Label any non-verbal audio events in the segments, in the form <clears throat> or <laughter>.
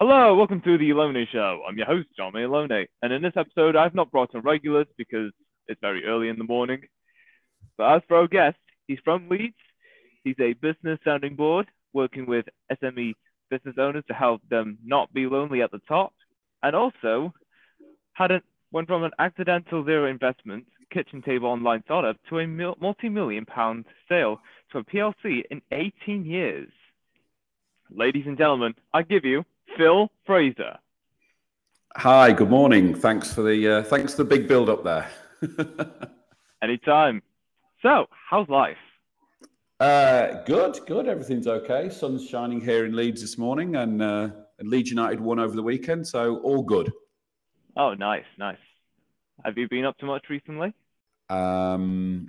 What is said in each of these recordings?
Hello, welcome to the Alone Show. I'm your host, John Alone, and in this episode, I've not brought on regulars because it's very early in the morning. But as for our guest, he's from Leeds. He's a business sounding board working with SME business owners to help them not be lonely at the top, and also had a, went from an accidental zero investment kitchen table online startup to a multi-million pound sale to a PLC in 18 years. Ladies and gentlemen, I give you Phil Fraser. Hi, good morning. Thanks for the uh, thanks for the big build up there. <laughs> Anytime. So, how's life? Uh, good, good. Everything's okay. Sun's shining here in Leeds this morning, and, uh, and Leeds United won over the weekend, so all good. Oh, nice, nice. Have you been up to much recently? Um,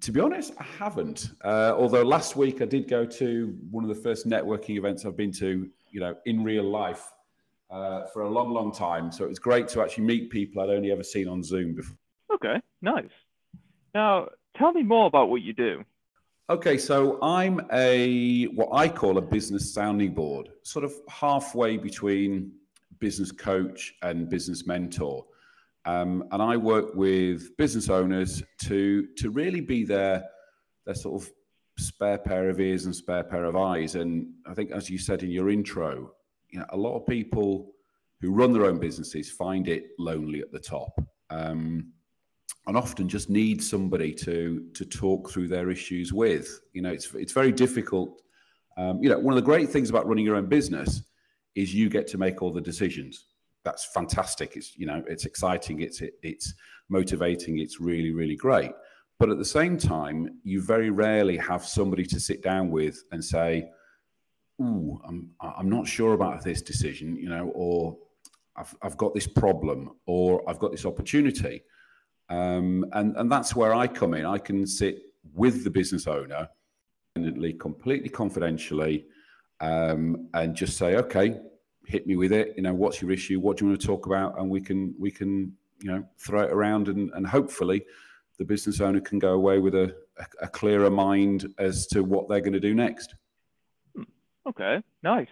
to be honest, I haven't. Uh, although last week I did go to one of the first networking events I've been to, you know, in real life uh, for a long, long time. So it was great to actually meet people I'd only ever seen on Zoom before. Okay, nice. Now, tell me more about what you do. Okay, so I'm a what I call a business sounding board, sort of halfway between business coach and business mentor. Um, and I work with business owners to to really be their their sort of spare pair of ears and spare pair of eyes. And I think, as you said in your intro, you know, a lot of people who run their own businesses find it lonely at the top, um, and often just need somebody to to talk through their issues with. You know, it's it's very difficult. Um, you know, one of the great things about running your own business is you get to make all the decisions that's fantastic. It's you know it's exciting. It's it, it's motivating. It's really really great. But at the same time, you very rarely have somebody to sit down with and say, "Ooh, I'm I'm not sure about this decision," you know, or "I've I've got this problem," or "I've got this opportunity," um, and and that's where I come in. I can sit with the business owner, independently, completely confidentially, um, and just say, "Okay, hit me with it. You know, what's your issue? What do you want to talk about? And we can we can you know throw it around and, and hopefully the business owner can go away with a, a, a clearer mind as to what they're going to do next. Hmm. Okay, nice.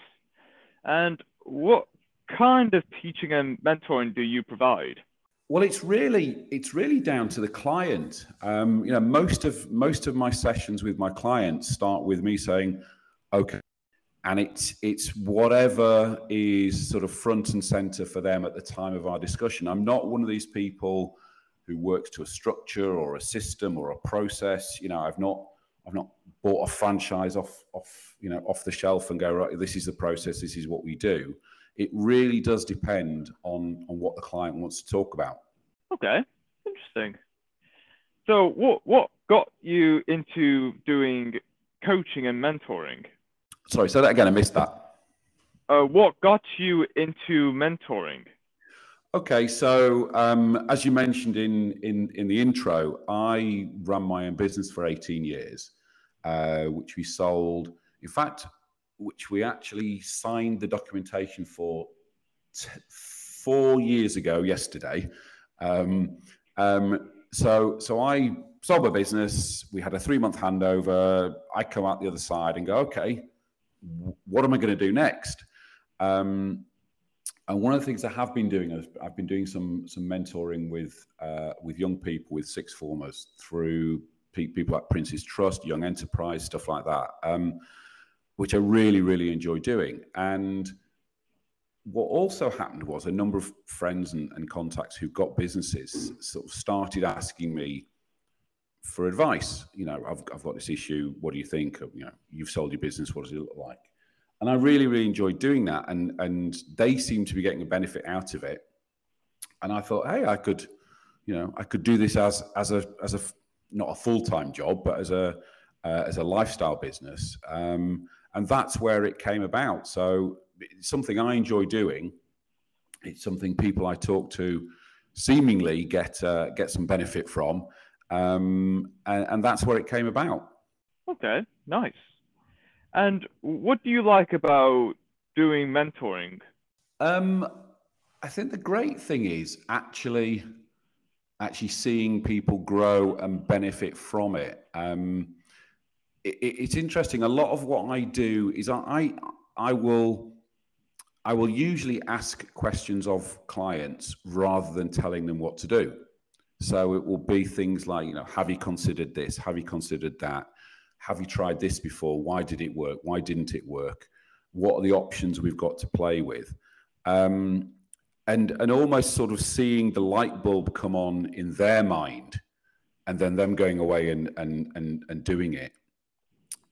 And what kind of teaching and mentoring do you provide? Well, it's really it's really down to the client. Um, you know, most of most of my sessions with my clients start with me saying, "Okay, and it's it's whatever is sort of front and center for them at the time of our discussion. I'm not one of these people who works to a structure or a system or a process. You know, I've not I've not bought a franchise off off you know off the shelf and go right. This is the process. This is what we do. It really does depend on on what the client wants to talk about. Okay, interesting. So, what what got you into doing coaching and mentoring? Sorry, say that again. I missed that. Uh, what got you into mentoring? Okay, so um, as you mentioned in, in in the intro, I ran my own business for 18 years, uh, which we sold. In fact, which we actually signed the documentation for four years ago yesterday. Um, um, so so I sold my business. We had a three month handover. I come out the other side and go, okay, what am I going to do next? Um, and one of the things I have been doing is I've been doing some some mentoring with uh, with young people with six formers through pe- people like Prince's Trust, Young Enterprise, stuff like that, um, which I really really enjoy doing. And what also happened was a number of friends and, and contacts who got businesses sort of started asking me for advice. You know, I've, I've got this issue. What do you think? You know, you've sold your business. What does it look like? And I really, really enjoyed doing that. And and they seem to be getting a benefit out of it. And I thought, hey, I could, you know, I could do this as as a as a not a full time job, but as a uh, as a lifestyle business. Um, and that's where it came about. So it's something I enjoy doing. It's something people I talk to seemingly get uh, get some benefit from um, and, and that's where it came about. Okay, nice. And what do you like about doing mentoring? Um, I think the great thing is actually actually seeing people grow and benefit from it. Um, it, it's interesting. A lot of what I do is I I will I will usually ask questions of clients rather than telling them what to do. So it will be things like, you know, have you considered this? Have you considered that? Have you tried this before? Why did it work? Why didn't it work? What are the options we've got to play with? Um, and and almost sort of seeing the light bulb come on in their mind, and then them going away and and and and doing it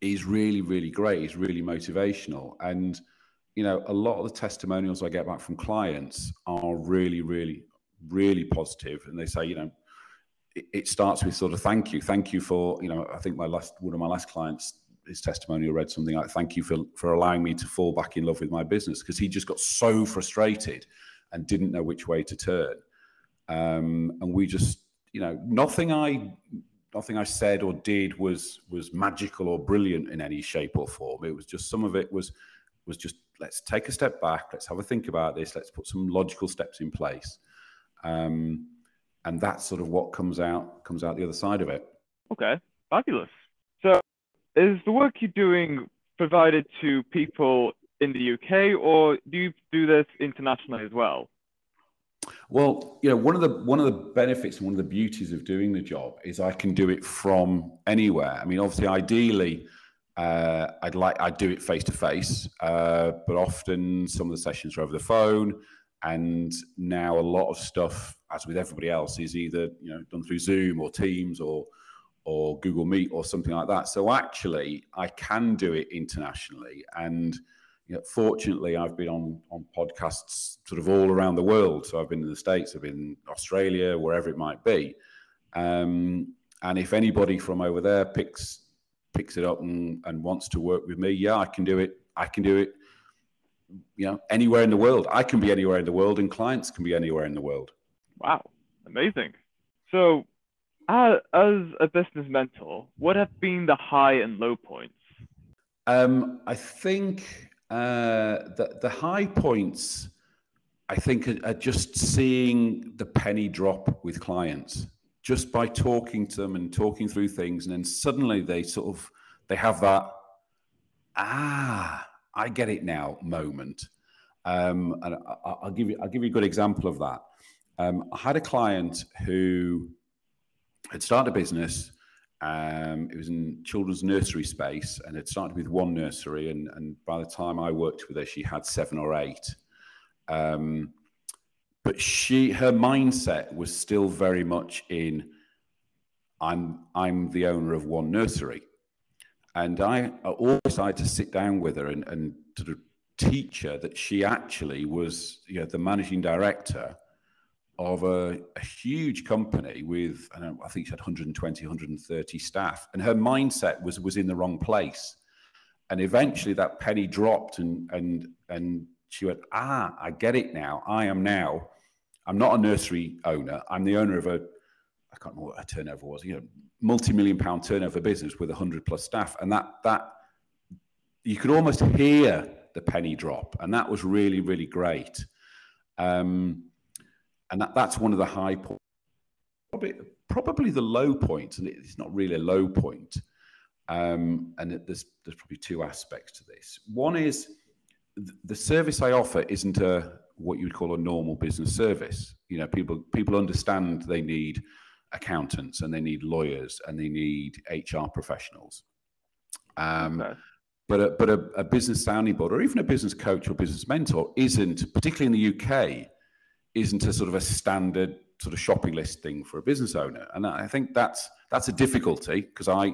is really really great. It's really motivational, and you know a lot of the testimonials I get back from clients are really really really positive, and they say you know it, starts with sort of thank you, thank you for you know I think my last one of my last clients his testimonial read something like thank you for for allowing me to fall back in love with my business because he just got so frustrated and didn't know which way to turn. Um, and we just you know nothing i nothing i said or did was was magical or brilliant in any shape or form. It was just some of it was was just let's take a step back. Let's have a think about this. Let's put some logical steps in place. Um, and that's sort of what comes out comes out the other side of it okay fabulous so is the work you're doing provided to people in the UK, or do you do this internationally as well? Well, you know, one of the one of the benefits and one of the beauties of doing the job is I can do it from anywhere. I mean, obviously, ideally, uh, I'd like I'd do it face to face, but often some of the sessions are over the phone, and now a lot of stuff, as with everybody else, is either you know done through Zoom or Teams or or Google Meet or something like that. So actually, I can do it internationally, and you know, fortunately, I've been on on podcasts sort of all around the world. So I've been in the states, I've been in Australia, wherever it might be. Um, and if anybody from over there picks picks it up and, and wants to work with me, yeah, I can do it. I can do it. You know, anywhere in the world. I can be anywhere in the world, and clients can be anywhere in the world. Wow, amazing. So as, as a business mentor, what have been the high and low points? Um, I think uh, the the high points, I think, are, are, just seeing the penny drop with clients, just by talking to them and talking through things, and then suddenly they sort of they have that ah, I get it now moment. Um, and I, will give you I'll give you a good example of that. Um, I had a client who had started a business. Um, it was in children's nursery space and it started with one nursery. And, and by the time I worked with her, she had seven or eight. Um, but she, her mindset was still very much in, I'm, I'm the owner of one nursery. And I, I always had to sit down with her and, and sort of teach her that she actually was you know, the managing director of a, a, huge company with I, know, I think she had 120 130 staff and her mindset was was in the wrong place. And eventually that penny dropped and and and she went ah i get it now. I am now i'm not a nursery owner. I'm the owner of a i can't remember what her turnover was you know multi-million pound turnover business with 100 plus staff. And that that you could almost hear the penny drop and that was really really great. Um, and that, that's one of the high points. Probably, probably the low point, and it's not really a low point. Um, and there's there's probably two aspects to this. One is the service I offer isn't a what you would call a normal business service. You know, people people understand they need accountants and they need lawyers and they need HR professionals. Um, okay. But a, but a, a business sounding board or even a business coach or business mentor isn't, particularly in the UK, isn't a sort of a standard sort of shopping list thing for a business owner. And I think that's that's a difficulty because I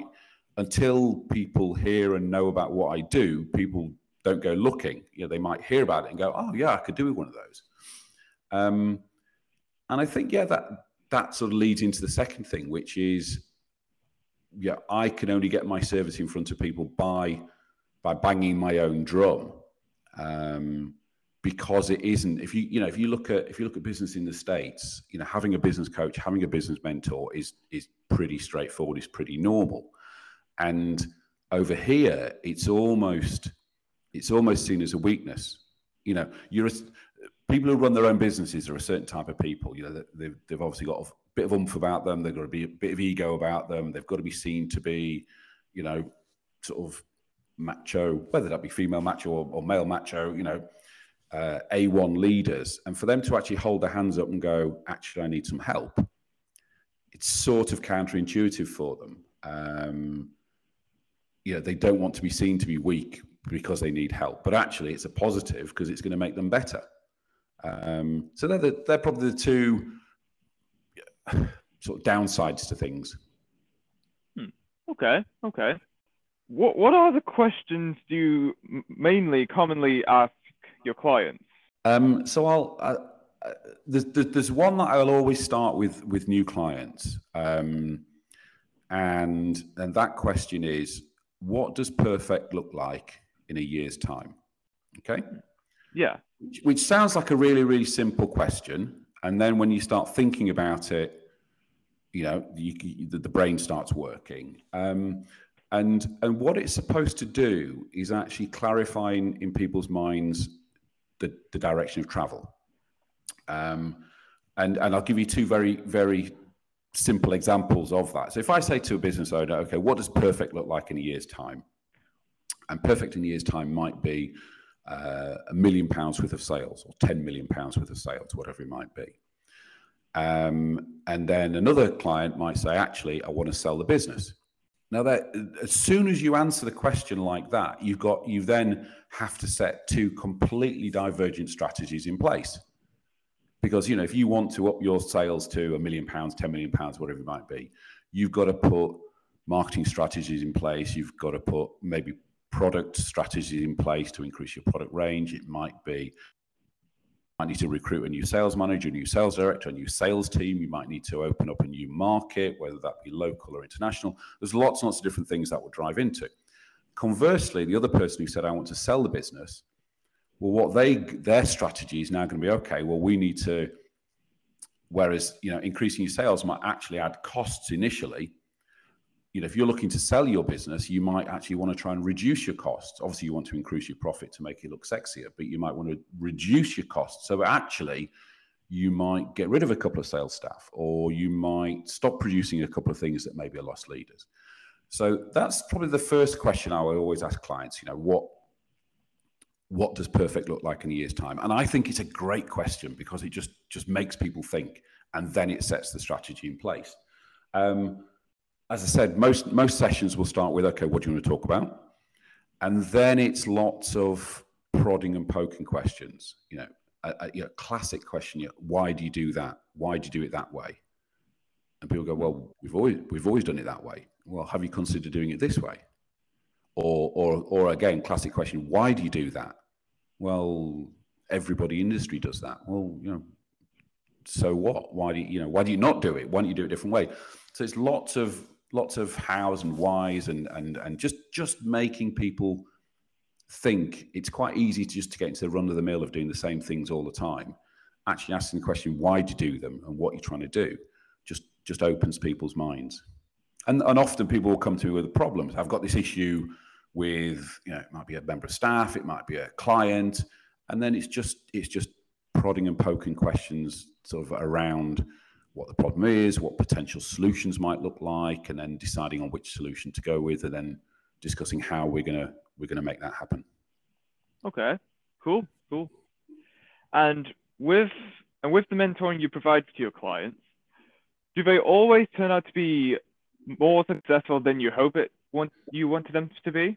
until people hear and know about what I do, people don't go looking. You know, they might hear about it and go, "Oh, yeah, I could do one of those." Um, and I think, yeah, that that sort of leads into the second thing, which is, yeah, I can only get my service in front of people by by banging my own drum. Um, because it isn't if you you know if you look at if you look at business in the states you know having a business coach having a business mentor is is pretty straightforward is pretty normal. And over here it's almost it's almost seen as a weakness. You know you're a, people who run their own businesses are a certain type of people you know they've, they've obviously got a bit of umph about them they've got to be a bit of ego about them they've got to be seen to be you know sort of macho whether that be female macho or, or male macho you know uh, A1 leaders, and for them to actually hold their hands up and go, actually, I need some help, it's sort of counterintuitive for them. Um, you know, they don't want to be seen to be weak because they need help, but actually, it's a positive because it's going to make them better. Um, so they're, the, they're probably the two <sighs> sort of downsides to things. Hmm. Okay, okay. What what are the questions do you mainly commonly ask your clients? Um, so I'll. Uh, uh, there's, there's one that I'll always start with with new clients, um, and and that question is, what does perfect look like in a year's time? Okay. Yeah. Which, which sounds like a really really simple question, and then when you start thinking about it, you know, you, you, the, the brain starts working. Um, and and what it's supposed to do is actually clarifying in people's minds the, the direction of travel. Um, and and I'll give you two very very simple examples of that. So if I say to a business owner, okay, what does perfect look like in a year's time? And perfect in a year's time might be uh, a million pounds worth of sales or 10 million pounds worth of sales, whatever it might be. Um, and then another client might say, actually, I want to sell the business. Now that as soon as you answer the question like that, you've got you then have to set two completely divergent strategies in place. Because you know, if you want to up your sales to a million pounds, 10 million pounds, whatever it might be, you've got to put marketing strategies in place, you've got to put maybe product strategies in place to increase your product range. It might be might need to recruit a new sales manager, a new sales director, a new sales team. You might need to open up a new market, whether that be local or international. There's lots and lots of different things that will drive into. Conversely, the other person who said, I want to sell the business, well, what they their strategy is now going to be okay, well, we need to, whereas you know, increasing your sales might actually add costs initially you know, if you're looking to sell your business, you might actually want to try and reduce your costs. Obviously, you want to increase your profit to make it look sexier, but you might want to reduce your costs. So actually, you might get rid of a couple of sales staff, or you might stop producing a couple of things that maybe are loss leaders. So that's probably the first question I always ask clients. You know, what what does perfect look like in a year's time? And I think it's a great question because it just just makes people think, and then it sets the strategy in place. Um, as I said, most most sessions will start with, okay, what do you want to talk about? And then it's lots of prodding and poking questions. You know, a, a you know, classic question: you know, Why do you do that? Why do you do it that way? And people go, well, we've always we've always done it that way. Well, have you considered doing it this way? Or or or again, classic question: Why do you do that? Well, everybody in industry does that. Well, you know, so what? Why do you, you know? Why do you not do it? Why don't you do it a different way? So it's lots of lots of hows and whys and and and just just making people think. It's quite easy to just to get into the run of the mill of doing the same things all the time. Actually asking the question why do you do them and what you're trying to do just just opens people's minds. And and often people will come to me with problems. I've got this issue with you know it might be a member of staff it might be a client and then it's just it's just prodding and poking questions sort of around what the problem is, what potential solutions might look like, and then deciding on which solution to go with, and then discussing how we're gonna we're gonna make that happen. Okay, cool, cool. And with and with the mentoring you provide to your clients, do they always turn out to be more successful than you hope it want you wanted them to be?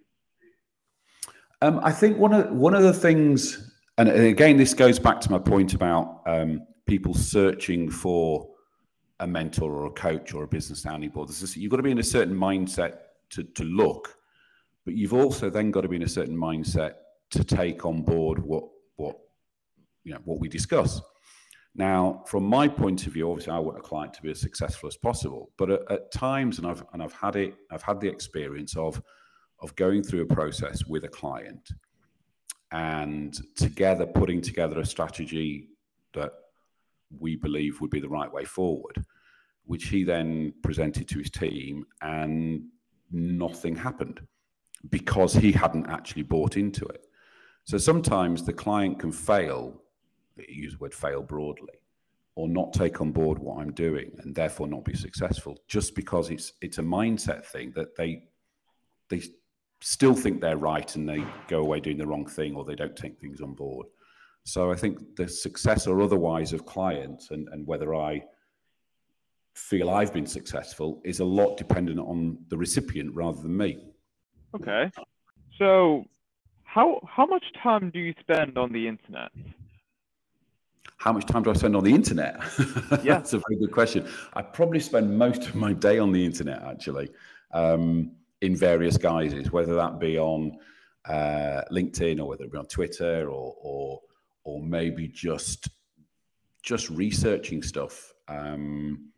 Um, I think one of one of the things, and again, this goes back to my point about um, people searching for a mentor or a coach or a business sounding board. Just, you've got to be in a certain mindset to, to look, but you've also then got to be in a certain mindset to take on board what what you know what we discuss. Now, from my point of view, obviously, I want a client to be as successful as possible. But at, at times, and I've and I've had it, I've had the experience of of going through a process with a client and together putting together a strategy that we believe would be the right way forward, which he then presented to his team, and nothing happened because he hadn't actually bought into it. So sometimes the client can fail, use the word fail broadly, or not take on board what I'm doing and therefore not be successful just because it's it's a mindset thing that they they still think they're right and they go away doing the wrong thing or they don't take things on board. So I think the success or otherwise of clients and, and whether I feel I've been successful is a lot dependent on the recipient rather than me. Okay. So, how how much time do you spend on the internet? How much time do I spend on the internet? <laughs> Yeah. That's a very good question. I probably spend most of my day on the internet actually, um, in various guises, whether that be on uh, LinkedIn or whether it be on Twitter or or or maybe just just researching stuff. Um,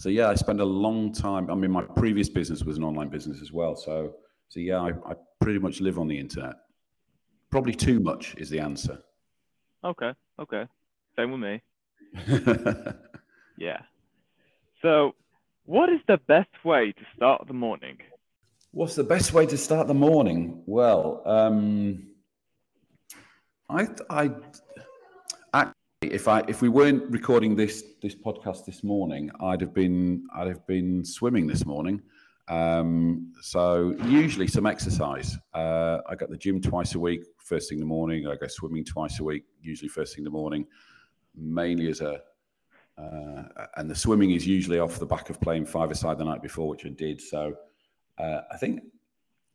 so yeah, I spend a long time. I mean, my previous business was an online business as well. So so yeah, I, I pretty much live on the internet. Probably too much is the answer. Okay. Okay. Same with me. <laughs> Yeah. So, what is the best way to start the morning? What's the best way to start the morning? Well, um, I, I, if I, if we weren't recording this this podcast this morning, I'd have been, I'd have been swimming this morning. Um, so usually some exercise. Uh, I go to the gym twice a week, first thing in the morning. I go swimming twice a week, usually first thing in the morning, mainly as a uh, and the swimming is usually off the back of playing five aside the night before, which I did. So uh, I think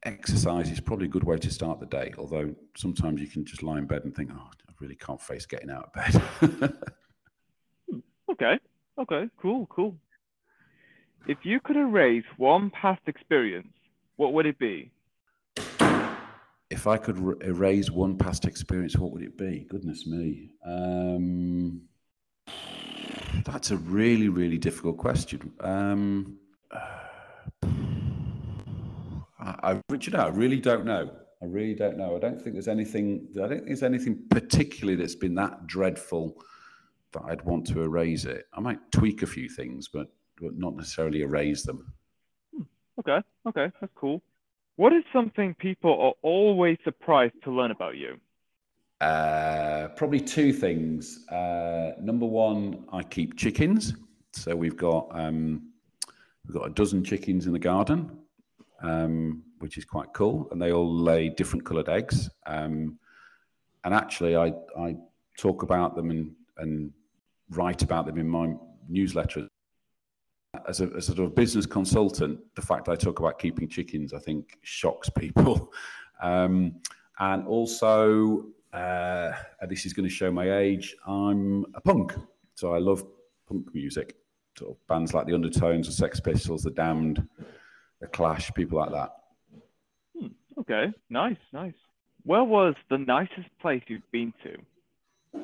exercise is probably a good way to start the day. Although sometimes you can just lie in bed and think, "Oh, really can't face getting out of bed." <laughs> Okay. Okay. Cool. Cool. If you could erase one past experience, what would it be? if I could r- erase one past experience, what would it be? Goodness me. Um, that's a really, really difficult question. Um, <sighs> I, I, Richard, I really don't know. I really don't know. I don't think there's anything. I don't think there's anything particularly that's been that dreadful that I'd want to erase it. I might tweak a few things, but but not necessarily erase them. Okay. Okay. That's cool. What is something people are always surprised to learn about you? Uh, probably two things. Uh, number one, I keep chickens. So we've got um, we've got a dozen chickens in the garden, um, which is quite cool, and they all lay different coloured eggs. Um, and actually, I I talk about them and and write about them in my newsletter. As a, a sort of business consultant, the fact I talk about keeping chickens, I think, shocks people. <laughs> Um, and also, uh, this is going to show my age. I'm a punk, so I love punk music. Sort of bands like the Undertones, the Sex Pistols, the Damned, the Clash, people like that. Okay. Nice. Nice. Where was the nicest place you've been to?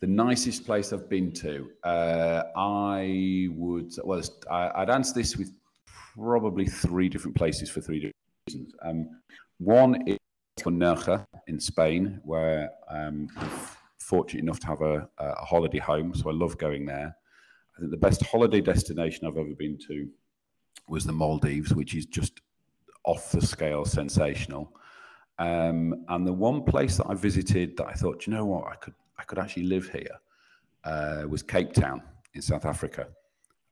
The nicest place I've been to, uh, I would well, I, I'd answer this with probably three different places for three different reasons. Um, one is Nerja in Spain, where um, I'm fortunate enough to have a, a holiday home, so I love going there. I think the best holiday destination I've ever been to was the Maldives, which is just off the scale sensational. Um, and the one place that I visited that I thought, you know what, I could I could actually live here uh, was Cape Town in South Africa.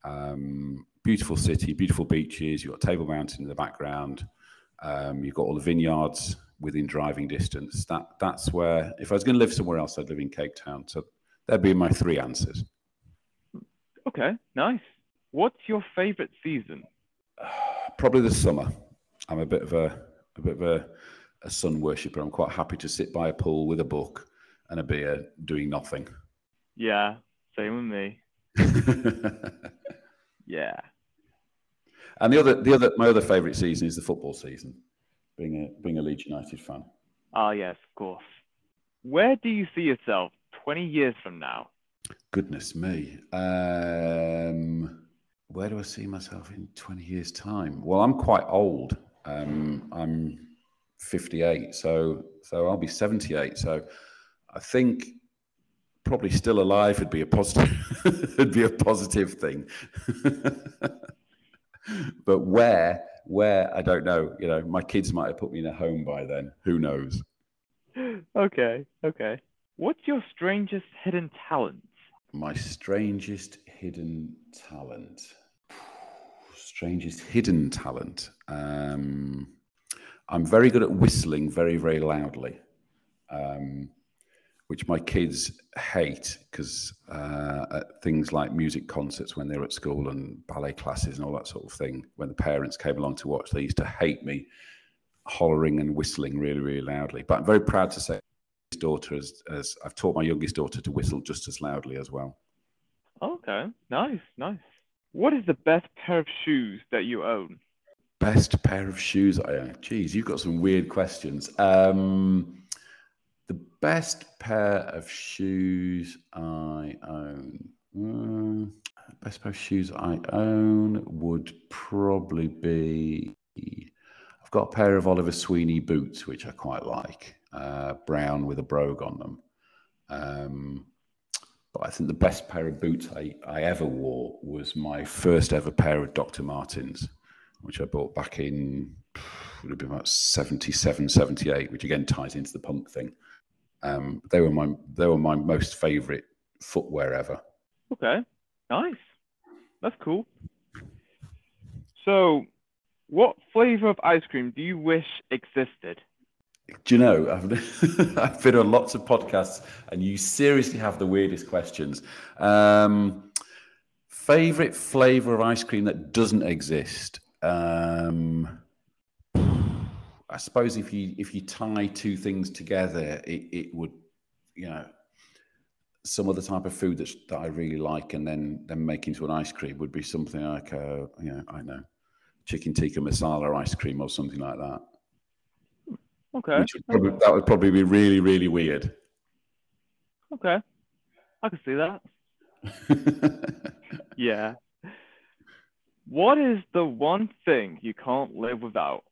Um, beautiful city, beautiful beaches. You've got Table Mountain in the background. Um, you've got all the vineyards within driving distance. That that's where if I was going to live somewhere else, I'd live in Cape Town. So that'd be my three answers. Okay. Nice. What's your favorite season? <sighs> Probably the summer. I'm a bit of a a bit of a, a sun worshipper. I'm quite happy to sit by a pool with a book and a beer, doing nothing. Yeah. Same with me. <laughs> Yeah. and the other the other my other favourite season is the football season. Being a being a Leeds United fan. Ah, yes, of course. Where do you see yourself 20 years from now? Goodness me. Um, where do I see myself in 20 years' time? Well, I'm quite old. Um, I'm 58, so so I'll be 78. So I think probably still alive would be a positive <laughs> would be a positive thing. <laughs> but where where I don't know. You know, my kids might have put me in a home by then. Who knows? Okay, okay. What's your strangest hidden talent? My strangest hidden talent. <sighs> Strangest hidden talent. Um, I'm very good at whistling very, very loudly, um, which my kids hate because uh, things like music concerts when they're at school and ballet classes and all that sort of thing, when the parents came along to watch, they used to hate me hollering and whistling really, really loudly. But I'm very proud to say, daughter as, as I've taught my youngest daughter to whistle just as loudly as well. Okay, nice, nice. What is the best pair of shoes that you own? Best pair of shoes I own. Geez, you've got some weird questions. Um, the best pair of shoes I own. Uh, best pair of shoes I own would probably be. I've got a pair of Oliver Sweeney boots, which I quite like, uh, brown with a brogue on them. Um, but I think the best pair of boots I, I ever wore was my first ever pair of Dr. Martens, which I bought back in, would have been about 77, 78, which again ties into the punk thing. Um, they were my they were my most favourite footwear ever. Okay, nice. That's cool. So, what flavour of ice cream do you wish existed? Do you know, I've, <laughs> I've been on lots of podcasts and you seriously have the weirdest questions. Um, favorite flavor of ice cream that doesn't exist? Um, I suppose if you if you tie two things together, it, it would, you know, some other type of food that that I really like, and then then make into an ice cream would be something like a, you know, I know, chicken tikka masala ice cream or something like that. Okay. Would probably, that would probably be really, really weird. Okay. I can see that. <laughs> yeah. What is the one thing you can't live without?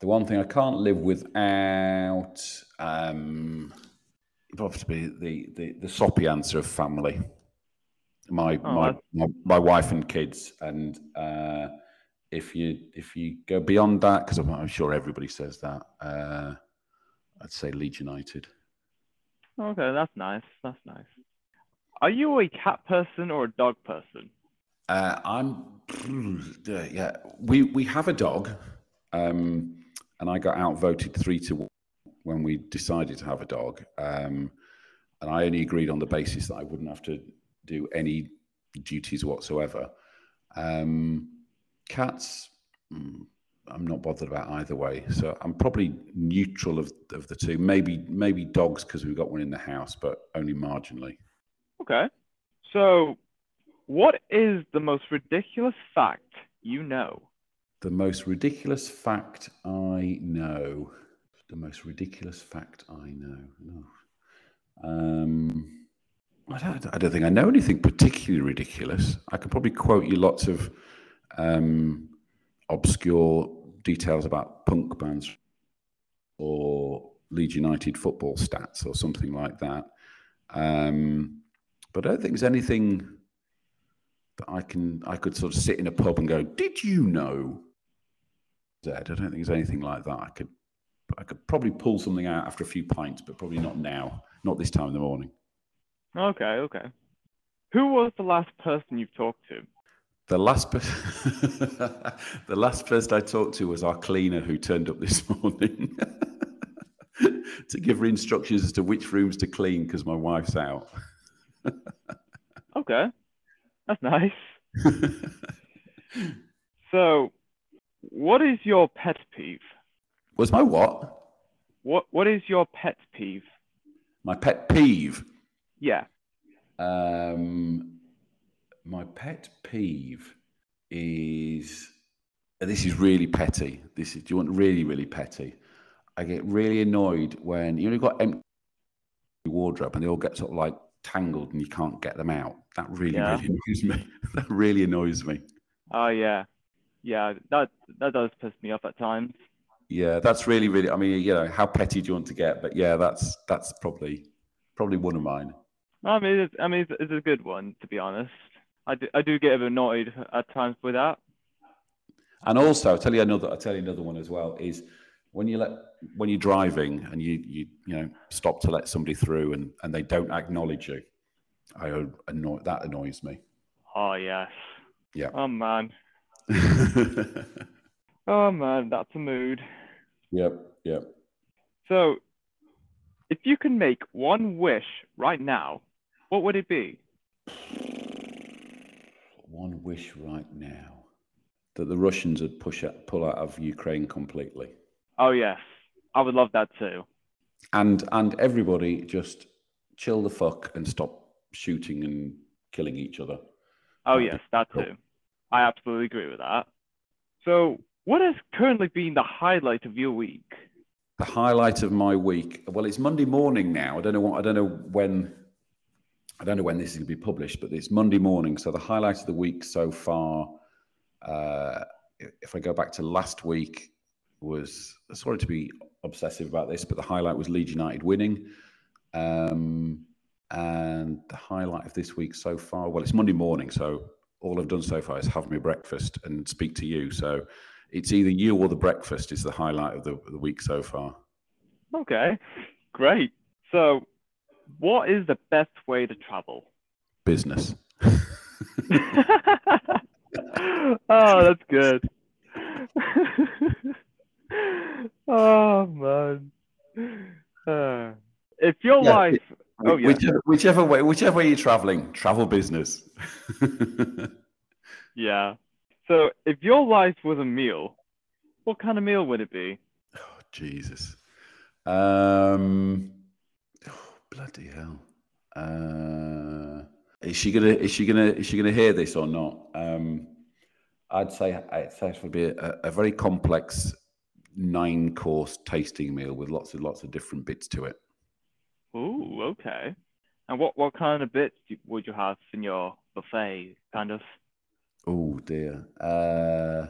The one thing I can't live without um probably the, the the soppy answer of family. My oh, my, my, my wife and kids and uh if you if you go beyond that, because I'm, I'm, sure everybody says that, uh, I'd say Leeds United. Okay, that's nice. That's nice. Are you a cat person or a dog person? Uh, I'm. <clears throat> Yeah, we we have a dog, um, and I got outvoted three to one when we decided to have a dog, um, and I only agreed on the basis that I wouldn't have to do any duties whatsoever. Um, Cats, mm, I'm not bothered about either way. So I'm probably neutral of, of the two. Maybe maybe dogs because we've got one in the house, but only marginally. Okay. So, what is the most ridiculous fact you know? The most ridiculous fact I know. The most ridiculous fact I know. No. Um, I don't, I don't think I know anything particularly ridiculous. I could probably quote you lots of um, obscure details about punk bands or Leeds United football stats or something like that. Um, but I don't think there's anything that I can I could sort of sit in a pub and go, "Did you know?" Zed, I don't think there's anything like that. I could I could probably pull something out after a few pints, but probably not now, not this time in the morning. Okay, okay. Who was the last person you've talked to? The last, per- <laughs> the last person I talked to was our cleaner who turned up this <laughs> morning <laughs> to give her instructions as to which rooms to clean because my wife's out. okay, that's <laughs> nice. <laughs> so, what is your pet peeve? Was my what? What What is your pet peeve? My pet peeve. Yeah. Um, my pet peeve is this is really petty. This is do you want really really petty? I get really annoyed when you know got empty wardrobe and they all get sort of like tangled and you can't get them out. That really yeah. really <laughs> annoys me. that really annoys me. Oh yeah, yeah. That that does piss me off at times. Yeah, that's really really. I mean, you know, how petty do you want to get? But yeah, that's that's probably probably one of mine. I mean, it's, I mean, it's, it's a good one to be honest. I do, I do get a bit annoyed at times with that. And also, I'll tell you another. I'll tell you another one as well. Is when you let when you're driving and you you you know stop to let somebody through and and they don't acknowledge you. I uh, annoy that annoys me. Oh yes. Yeah. Oh man. <laughs> oh man, that's a mood. Yep. Yep. So, if you can make one wish right now, what would it be? One wish right now that the Russians would push out, pull out of Ukraine completely, Oh yes, I would love that too. and and everybody just chill the fuck and stop shooting and killing each other. Oh yes, that too. I absolutely agree with that. So, what has currently been the highlight of your week? The highlight of my week. Well, it's Monday morning now. I don't know what. I don't know when. I don't know when this is going to be published, but it's Monday morning. So the highlight of the week so far, uh, if I go back to last week, was sorry to be obsessive about this, but the highlight was Leeds United winning. Um, and the highlight of this week so far, well, it's Monday morning, so all I've done so far is have my breakfast and speak to you. So it's either you or the breakfast is the highlight of the, the week so far. Okay, great. So, what is the best way to travel? Business. <laughs> <laughs> oh, that's good. <laughs> oh man. Uh, if your Yeah, life, oh yeah, whichever, whichever way, whichever way you're traveling, travel business. <laughs> yeah. So if your life was a meal, what kind of meal would it be? oh, Jesus. Um, oh, bloody hell. Uh, is she gonna? Is she gonna? Is she gonna hear this or not? Um, I'd say I'd say it would be a, a very complex nine-course tasting meal with lots and lots of different bits to it. Ooh, okay. And what what kind of bits do- would you have in your buffet? Kind of. Oh dear. Uh,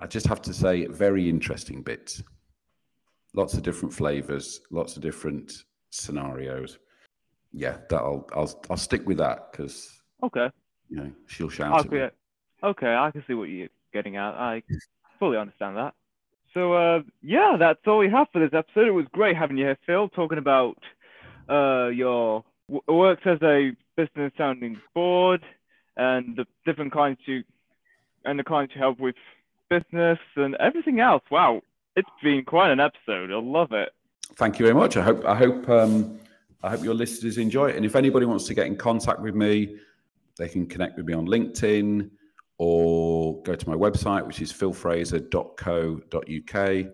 I just have to say, very interesting bits. Lots of different flavors, lots of different scenarios. Yeah, that I'll I'll I'll stick with that because Okay. you know she'll shout. Okay. Okay, I can see what you're getting at. I fully understand that. So, uh, yeah, that's all we have for this episode. It was great having you here, Phil, talking about uh, your w- works as a business sounding board and the different clients you and the clients you help with business and everything else. Wow, it's been quite an episode. I love it. Thank you very much. I hope I hope um, I hope your listeners enjoy it. And if anybody wants to get in contact with me, they can connect with me on LinkedIn or go to my website, which is philfraser.co.uk.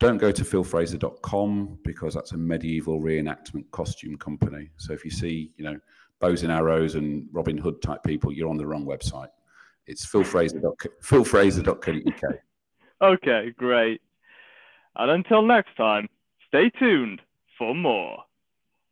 Don't go to philfraser.com because that's a medieval reenactment costume company. So if you see, you know, bows and arrows and Robin Hood type people, you're on the wrong website. It's philfraser.co- philfraser.co.uk. <laughs> Okay, great. And until next time, stay tuned for more.